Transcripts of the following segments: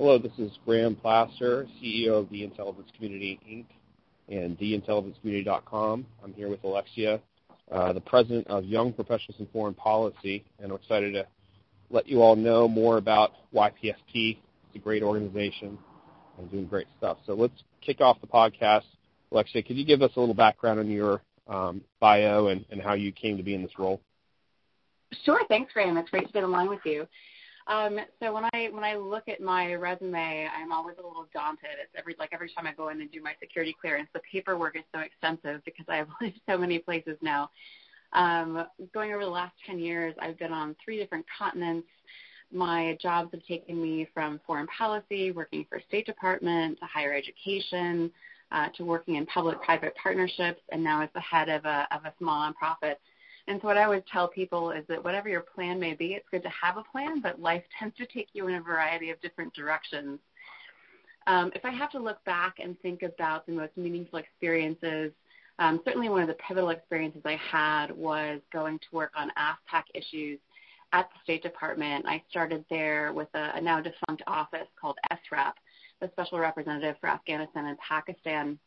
Hello, this is Graham Plaster, CEO of the Intelligence Community Inc. and theintelligencecommunity.com. I'm here with Alexia, uh, the president of Young Professionals in Foreign Policy, and I'm excited to let you all know more about YPFP. It's a great organization and doing great stuff. So let's kick off the podcast. Alexia, could you give us a little background on your um, bio and, and how you came to be in this role? Sure. Thanks, Graham. It's great to get along with you. Um, so when I when I look at my resume, I'm always a little daunted. It's every like every time I go in and do my security clearance, the paperwork is so extensive because I have lived so many places now. Um, going over the last 10 years, I've been on three different continents. My jobs have taken me from foreign policy, working for State Department, to higher education, uh, to working in public-private partnerships, and now as the head of a, of a small nonprofit and so what I would tell people is that whatever your plan may be, it's good to have a plan, but life tends to take you in a variety of different directions. Um, if I have to look back and think about the most meaningful experiences, um, certainly one of the pivotal experiences I had was going to work on AfPak issues at the State Department. I started there with a, a now defunct office called SRAP, the Special Representative for Afghanistan and Pakistan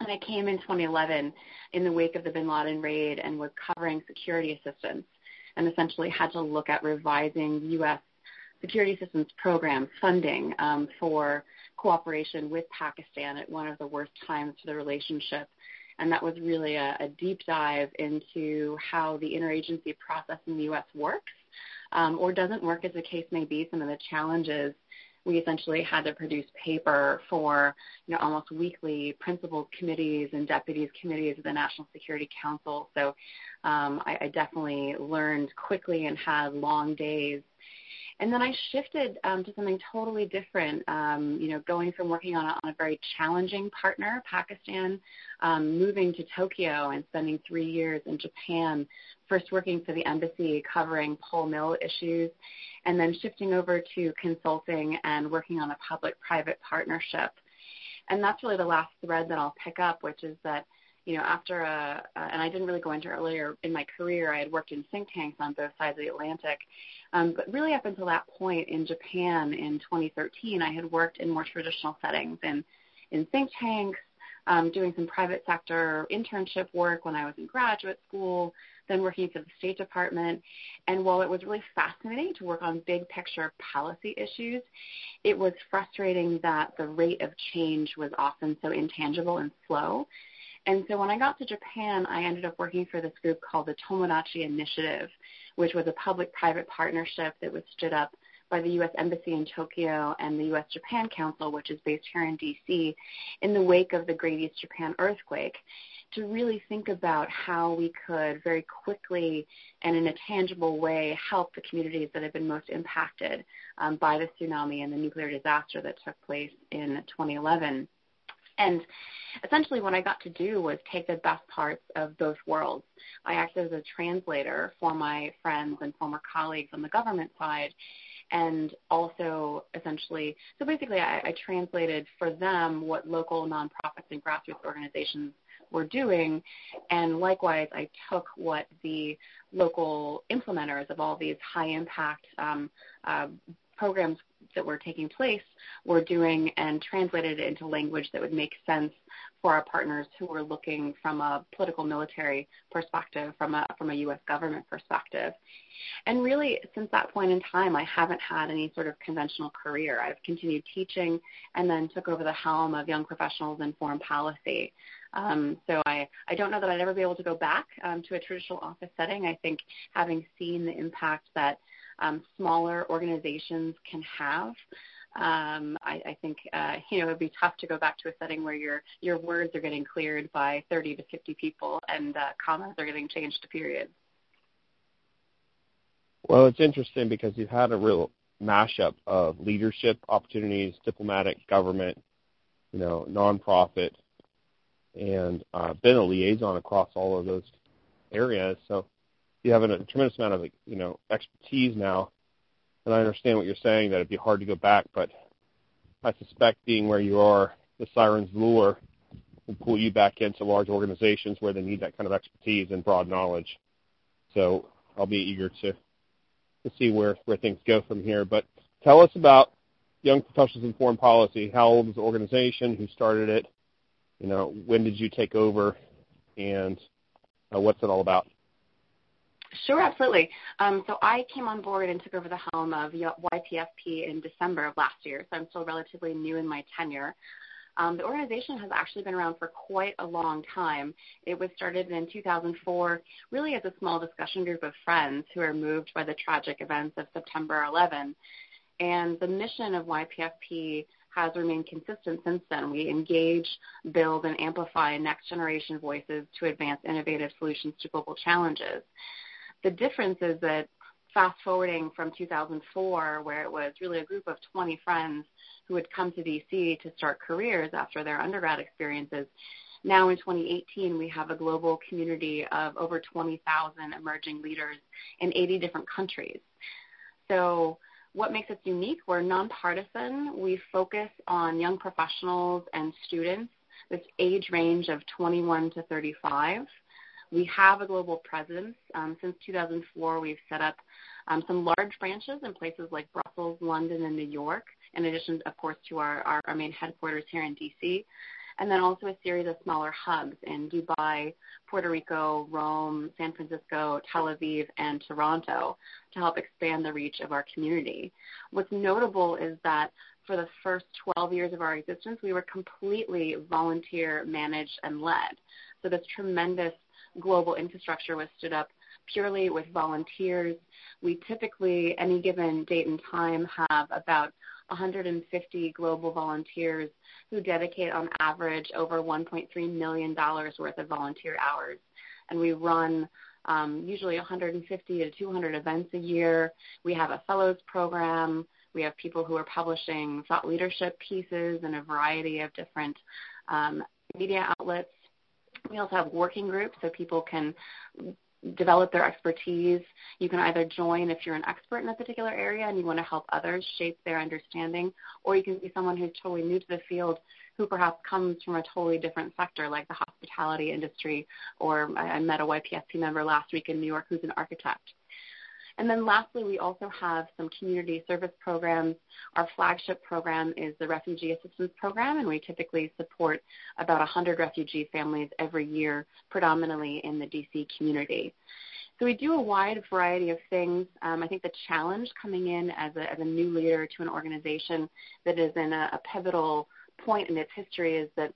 and I came in 2011 in the wake of the bin Laden raid and was covering security assistance and essentially had to look at revising U.S. security assistance program funding um, for cooperation with Pakistan at one of the worst times for the relationship. And that was really a, a deep dive into how the interagency process in the U.S. works um, or doesn't work, as the case may be, some of the challenges we essentially had to produce paper for you know almost weekly principal committees and deputies committees of the National Security Council. So um, I, I definitely learned quickly and had long days. And then I shifted um, to something totally different, um, you know, going from working on a, on a very challenging partner, Pakistan, um, moving to Tokyo and spending three years in Japan, first working for the embassy covering pol-mil issues, and then shifting over to consulting and working on a public-private partnership. And that's really the last thread that I'll pick up, which is that you know, after a, and I didn't really go into earlier in my career, I had worked in think tanks on both sides of the Atlantic. Um, but really up until that point in Japan in 2013, I had worked in more traditional settings in, in think tanks, um, doing some private sector internship work when I was in graduate school, then working for the State Department. And while it was really fascinating to work on big picture policy issues, it was frustrating that the rate of change was often so intangible and slow and so when I got to Japan, I ended up working for this group called the Tomodachi Initiative, which was a public-private partnership that was stood up by the U.S. Embassy in Tokyo and the U.S. Japan Council, which is based here in D.C., in the wake of the Great East Japan earthquake, to really think about how we could very quickly and in a tangible way help the communities that have been most impacted um, by the tsunami and the nuclear disaster that took place in 2011. And essentially what I got to do was take the best parts of both worlds. I acted as a translator for my friends and former colleagues on the government side and also essentially, so basically I, I translated for them what local nonprofits and grassroots organizations were doing. And likewise, I took what the local implementers of all these high impact um, uh, programs that were taking place were doing and translated it into language that would make sense for our partners who were looking from a political military perspective, from a from a US government perspective. And really since that point in time I haven't had any sort of conventional career. I've continued teaching and then took over the helm of young professionals in foreign policy. Um, so I, I don't know that I'd ever be able to go back um, to a traditional office setting. I think having seen the impact that um, smaller organizations can have. Um, I, I think uh, you know it would be tough to go back to a setting where your your words are getting cleared by 30 to 50 people and uh, commas are getting changed to periods. Well, it's interesting because you've had a real mashup of leadership opportunities, diplomatic, government, you know, nonprofit, and uh, been a liaison across all of those areas. So you have a tremendous amount of you know expertise now, and I understand what you're saying that it'd be hard to go back, but I suspect being where you are, the siren's lure will pull you back into large organizations where they need that kind of expertise and broad knowledge. So I'll be eager to to see where where things go from here. But tell us about Young Professionals in Foreign Policy. How old is the organization? Who started it? You know, when did you take over? And uh, what's it all about? Sure, absolutely. Um, so I came on board and took over the helm of YPFP in December of last year, so I'm still relatively new in my tenure. Um, the organization has actually been around for quite a long time. It was started in 2004, really as a small discussion group of friends who are moved by the tragic events of September 11. And the mission of YPFP has remained consistent since then. We engage, build, and amplify next generation voices to advance innovative solutions to global challenges. The difference is that fast forwarding from 2004, where it was really a group of 20 friends who had come to DC to start careers after their undergrad experiences, now in 2018, we have a global community of over 20,000 emerging leaders in 80 different countries. So what makes us unique? We're nonpartisan. We focus on young professionals and students this age range of 21 to 35. We have a global presence. Um, since 2004, we've set up um, some large branches in places like Brussels, London, and New York, in addition, of course, to our, our, our main headquarters here in DC. And then also a series of smaller hubs in Dubai, Puerto Rico, Rome, San Francisco, Tel Aviv, and Toronto to help expand the reach of our community. What's notable is that for the first 12 years of our existence, we were completely volunteer managed and led. So this tremendous global infrastructure was stood up purely with volunteers. We typically, any given date and time, have about 150 global volunteers who dedicate on average over $1.3 million worth of volunteer hours. And we run um, usually 150 to 200 events a year. We have a fellows program. We have people who are publishing thought leadership pieces in a variety of different um, media outlets. We also have working groups so people can develop their expertise. You can either join if you're an expert in a particular area and you want to help others shape their understanding, or you can be someone who's totally new to the field who perhaps comes from a totally different sector like the hospitality industry, or I met a YPFP member last week in New York who's an architect. And then lastly, we also have some community service programs. Our flagship program is the Refugee Assistance Program, and we typically support about 100 refugee families every year, predominantly in the DC community. So we do a wide variety of things. Um, I think the challenge coming in as a, as a, new leader to an organization that is in a, a pivotal point in its history is that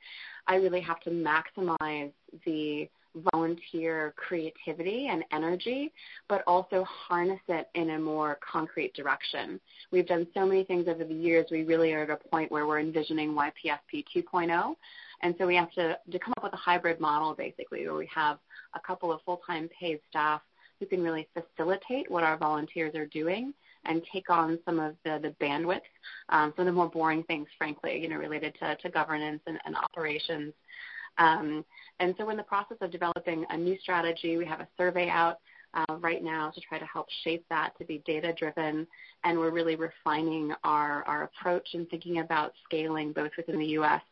I really have to maximize the volunteer creativity and energy, but also harness it in a more concrete direction. We've done so many things over the years, we really are at a point where we're envisioning YPFP 2.0. And so we have to, to come up with a hybrid model basically where we have a couple of full-time paid staff who can really facilitate what our volunteers are doing and take on some of the, the bandwidth, um, some of the more boring things, frankly, you know, related to, to governance and, and operations. Um, and so in the process of developing a new strategy. We have a survey out uh, right now to try to help shape that to be data driven and we're really refining our, our approach and thinking about scaling both within the US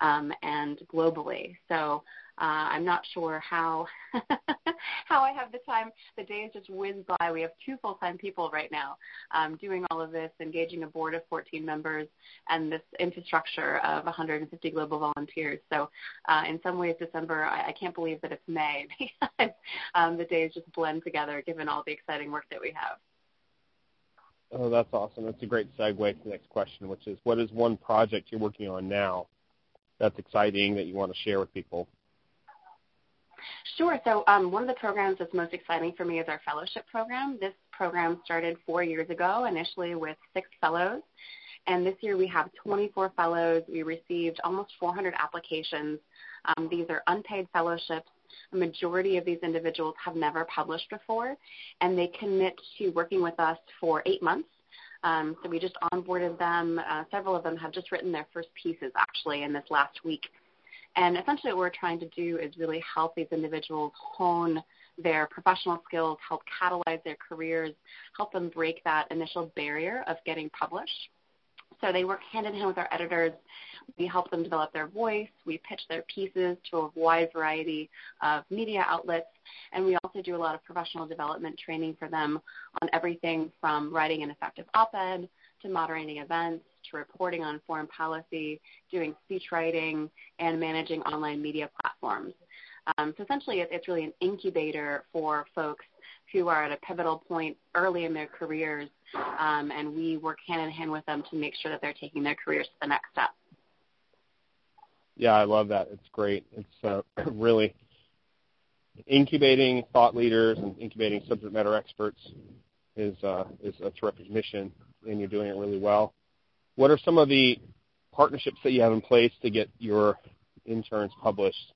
um, and globally. So uh, I'm not sure how how I have the time. The days just whiz by. We have two full-time people right now um, doing all of this, engaging a board of 14 members, and this infrastructure of 150 global volunteers. So, uh, in some ways, December, I, I, can't believe that it's May because um, the days just blend together, given all the exciting work that we have. Oh, that's awesome. That's a great segue to the next question, which is what is one project you're working on now that's exciting that you want to share with people? Sure. So um, one of the programs that's most exciting for me is our fellowship program. This program started four years ago, initially with six fellows. And this year we have 24 fellows. We received almost 400 applications. Um, these are unpaid fellowships. A majority of these individuals have never published before, and they commit to working with us for eight months. Um, so we just onboarded them. Uh, several of them have just written their first pieces actually in this last week. And essentially what we're trying to do is really help these individuals hone their professional skills, help catalyze their careers, help them break that initial barrier of getting published. So they work hand in hand with our editors. We help them develop their voice. We pitch their pieces to a wide variety of media outlets. And we also do a lot of professional development training for them on everything from writing an effective op-ed to moderating events to reporting on foreign policy, doing speech writing, and managing online media platforms. Um, so essentially, it's really an incubator for folks who are at a pivotal point early in their careers, um, and we work hand in hand with them to make sure that they're taking their careers to the next step. Yeah, I love that. It's great. It's uh, really incubating thought leaders and incubating subject matter experts is uh, is a terrific mission, and you're doing it really well. What are some of the partnerships that you have in place to get your interns published?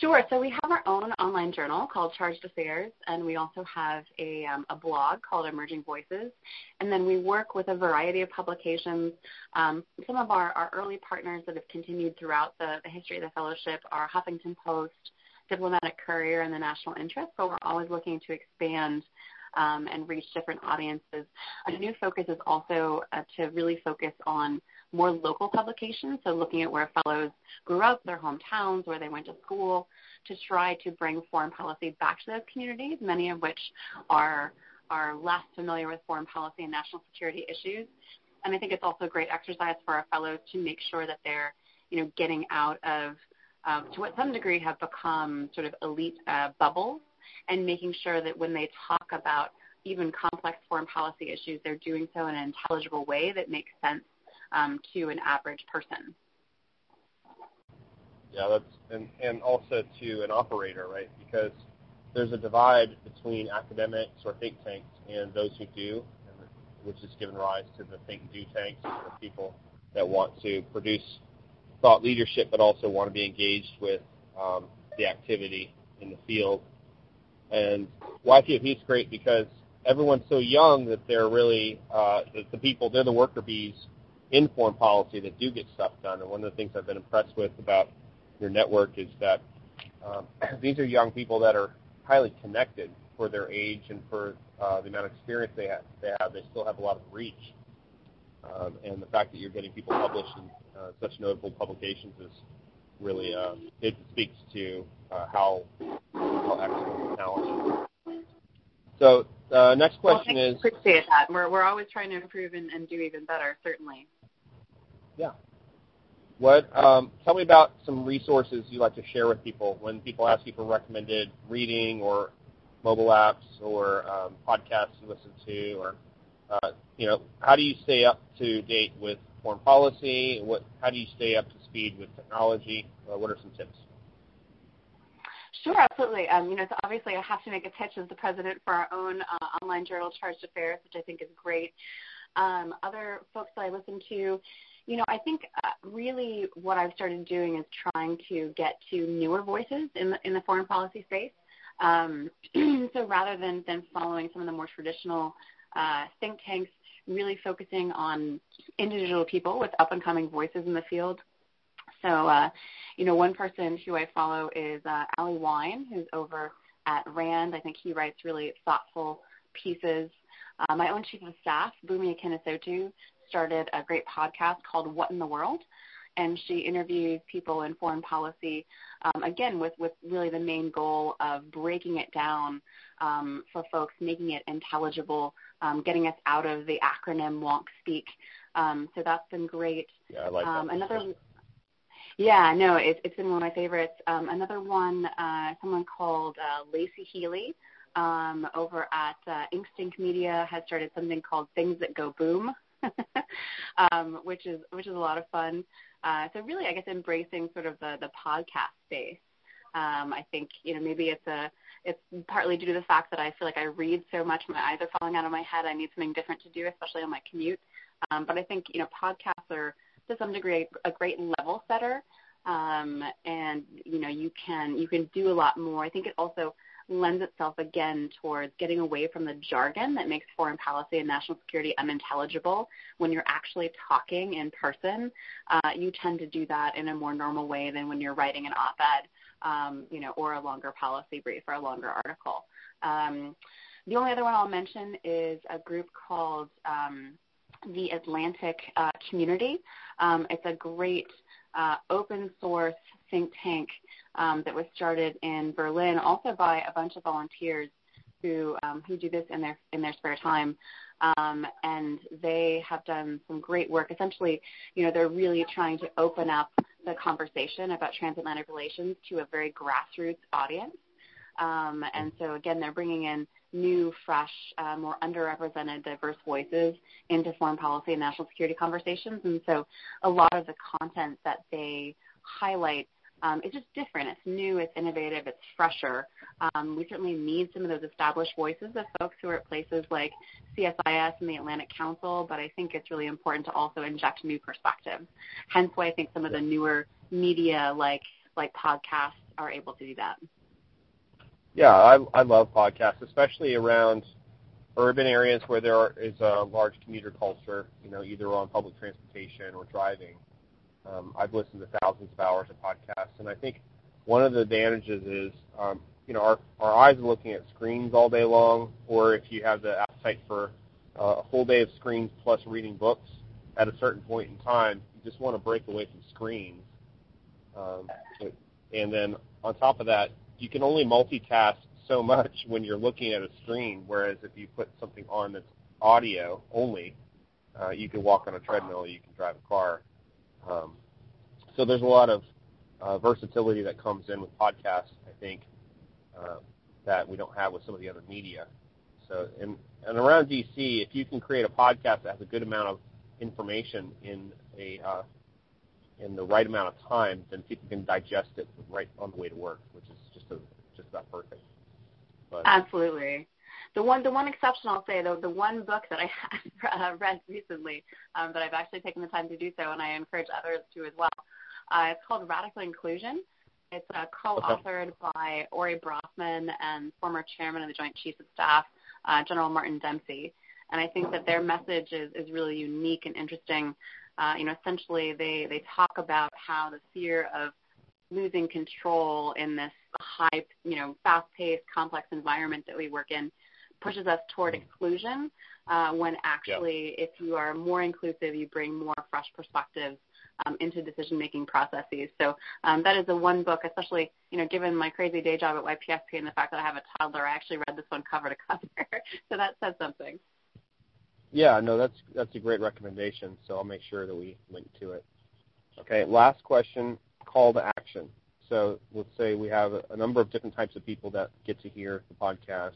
Sure. So we have our own online journal called Charged Affairs, and we also have a, um, a blog called Emerging Voices. And then we work with a variety of publications. Um, some of our, our early partners that have continued throughout the, the history of the fellowship are Huffington Post, Diplomatic Courier, and the National Interest, but we're always looking to expand um, and reach different audiences. A new focus is also uh, to really focus on more local publications, so looking at where fellows grew up, their hometowns, where they went to school, to try to bring foreign policy back to those communities, many of which are are less familiar with foreign policy and national security issues. And I think it's also a great exercise for our fellows to make sure that they're, you know, getting out of, to what some degree have become sort of elite uh, bubbles, and making sure that when they talk about even complex foreign policy issues, they're doing so in an intelligible way that makes sense um, to an average person. Yeah, that's and and also to an operator, right? Because there's a divide between academics or think tanks and those who do, which has given rise to the think do tanks, the people that want to produce thought leadership, but also want to be engaged with um, the activity in the field. And YPFP is great because everyone's so young that they're really uh, the people, they're the worker bees in foreign policy that do get stuff done. And one of the things I've been impressed with about your network is that um, these are young people that are highly connected for their age and for uh, the amount of experience they have. They have. They still have a lot of reach. Um, and the fact that you're getting people published in uh, such notable publications is really uh, it speaks to uh, how how excellent talent is. So uh, next question well, is. Appreciate that. We're we're always trying to improve and, and do even better. Certainly. Yeah. What? Um, tell me about some resources you like to share with people when people ask you for recommended reading or mobile apps or um, podcasts to listen to, or uh, you know, how do you stay up to date with foreign policy? What? How do you stay up to speed with technology? Uh, what are some tips? Sure, absolutely. Um, you know, so obviously I have to make a pitch as the president for our own uh, online journal, Charged Affairs, which I think is great. Um, other folks that I listen to, you know, I think uh, really what I've started doing is trying to get to newer voices in the, in the foreign policy space. Um, so rather than, than following some of the more traditional uh, think tanks, really focusing on individual people with up and coming voices in the field. So, uh, you know, one person who I follow is uh, Ali Wyne, who's over at RAND. I think he writes really thoughtful pieces. Uh, my own chief of staff, Bunmi Akinnusotu, started a great podcast called What in the World, and she interviews people in foreign policy, um, again, with, with really the main goal of breaking it down um, for folks, making it intelligible, um, getting us out of the acronym wonk speak. Um, so that's been great. Yeah, I like um, that. Another, yeah, no, it, it's been one of my favorites. Um, another one, uh, someone called uh, Laicie Heeley um, over at uh, Inkstick Media has started something called Things That Go Boom, um, which is which is a lot of fun. Uh, so really, I guess embracing sort of the the podcast space. Um, I think you know maybe it's a it's partly due to the fact that I feel like I read so much, my eyes are falling out of my head. I need something different to do, especially on my commute. Um, but I think you know podcasts are to some degree a great level setter, um, and you know you can you can do a lot more. I think it also lends itself again towards getting away from the jargon that makes foreign policy and national security unintelligible. When you're actually talking in person, uh, you tend to do that in a more normal way than when you're writing an op-ed, um, you know, or a longer policy brief or a longer article. Um, the only other one I'll mention is a group called um, the Atlantic uh, Community. Um, it's a great uh, open source think tank um, that was started in Berlin, also by a bunch of volunteers who um, who do this in their in their spare time, um, and they have done some great work. Essentially, you know, they're really trying to open up the conversation about transatlantic relations to a very grassroots audience. Um, and so again, they're bringing in new, fresh, uh, more underrepresented, diverse voices into foreign policy and national security conversations. And so a lot of the content that they highlight um, is just different. It's new, it's innovative, it's fresher. Um, we certainly need some of those established voices of folks who are at places like CSIS and the Atlantic Council, but I think it's really important to also inject new perspectives. Hence why I think some of the newer media like like podcasts are able to do that. Yeah, I, I love podcasts, especially around urban areas where there are, is a large commuter culture, you know, either on public transportation or driving. Um, I've listened to thousands of hours of podcasts, and I think one of the advantages is, um, you know, our, our eyes are looking at screens all day long, or if you have the appetite for uh, a full day of screens plus reading books, at a certain point in time, you just want to break away from screens. Um, and then on top of that, you can only multitask so much when you're looking at a screen, whereas if you put something on that's audio only, uh, you can walk on a treadmill, you can drive a car. Um, so there's a lot of uh, versatility that comes in with podcasts, I think, uh, that we don't have with some of the other media. So, and, and around DC, if you can create a podcast that has a good amount of information in a uh, in the right amount of time, then people can digest it right on the way to work, which is just a, just about perfect. But, Absolutely. The one, the one exception I'll say, though, the one book that I have uh, read recently, um, but I've actually taken the time to do so, and I encourage others to as well. Uh, it's called Radical Inclusion. It's uh, co-authored okay. by Ori Brafman and former chairman of the Joint Chiefs of Staff, uh, General Martin Dempsey. And I think that their message is, is really unique and interesting. Uh, you know, essentially they, they talk about how the fear of losing control in this high, you know, fast-paced, complex environment that we work in pushes us toward mm-hmm. exclusion. Uh, when actually, if you are more inclusive, you bring more fresh perspectives um, into decision-making processes. So um, that is the one book, especially you know, given my crazy day job at YPFP and the fact that I have a toddler, I actually read this one cover to cover. so that says something. Yeah, no, that's that's a great recommendation. So I'll make sure that we link to it. Okay, last question: call to action. So let's say we have a, number of different types of people that get to hear the podcast.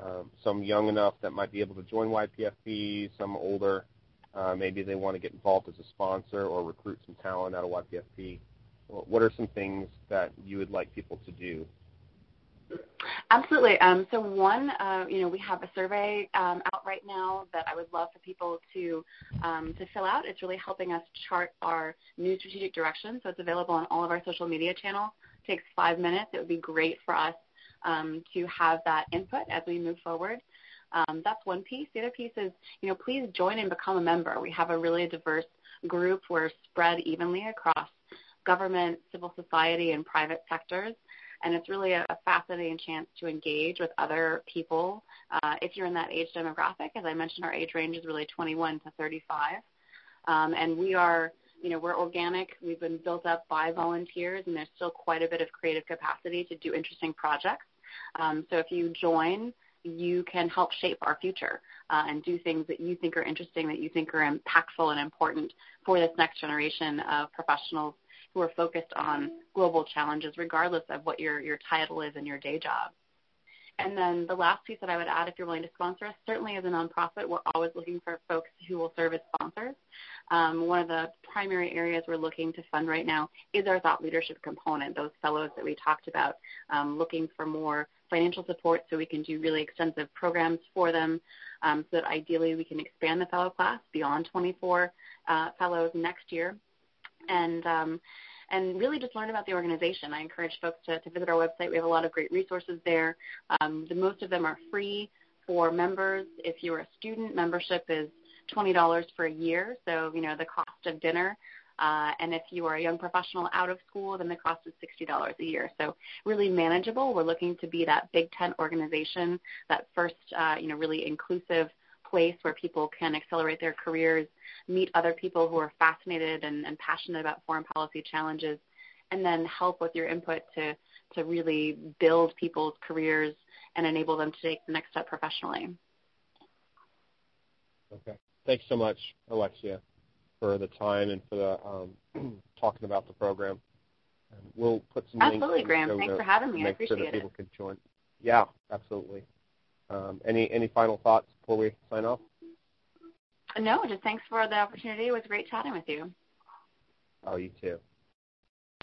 Um, some young enough that might be able to join YPFP, some older. Uh, maybe they want to get involved as a sponsor or recruit some talent out of YPFP. What are some things that you would like people to do Absolutely. Um, so one, uh, you know, we have a survey um, out right now that I would love for people to um, to fill out. It's really helping us chart our new strategic direction. So it's available on all of our social media channels. It takes five minutes. It would be great for us um, to have that input as we move forward. Um, that's one piece. The other piece is, you know, please join and become a member. We have a really diverse group. We're spread evenly across government, civil society, and private sectors and it's really a, a fascinating chance to engage with other people. Uh, if you're in that age demographic, as I mentioned, our age range is really 21 to 35, um, and we are, you know, we're organic. We've been built up by volunteers, and there's still quite a bit of creative capacity to do interesting projects. Um, so if you join, you can help shape our future uh, and do things that you think are interesting, that you think are impactful and important for this next generation of professionals who are focused on global challenges, regardless of what your, your title is in your day job. And then the last piece that I would add, if you're willing to sponsor us, certainly as a nonprofit, we're always looking for folks who will serve as sponsors. Um, one of the primary areas we're looking to fund right now is our thought leadership component, those fellows that we talked about, um, looking for more financial support so we can do really extensive programs for them um, so that ideally we can expand the fellow class beyond 24 uh, fellows next year and um, and really just learn about the organization. I encourage folks to, to visit our website. We have a lot of great resources there. Um, the most of them are free for members. If you're a student, membership is $20 for a year, so you know the cost of dinner. Uh, and if you are a young professional out of school, then the cost is $60 a year. So really manageable. We're looking to be that Big Tent organization, that first, uh, you know, really inclusive place where people can accelerate their careers, meet other people who are fascinated and, and passionate about foreign policy challenges, and then help with your input to, to really build people's careers and enable them to take the next step professionally. Okay. Thanks so much, Alexia, for the time and for the um, talking about the program. And we'll put some absolutely, links Graham. Thanks for having me. I appreciate sure that it. People can join. Yeah, absolutely. Um, any any final thoughts before we sign off? No, just thanks for the opportunity. It was great chatting with you. Oh, you too.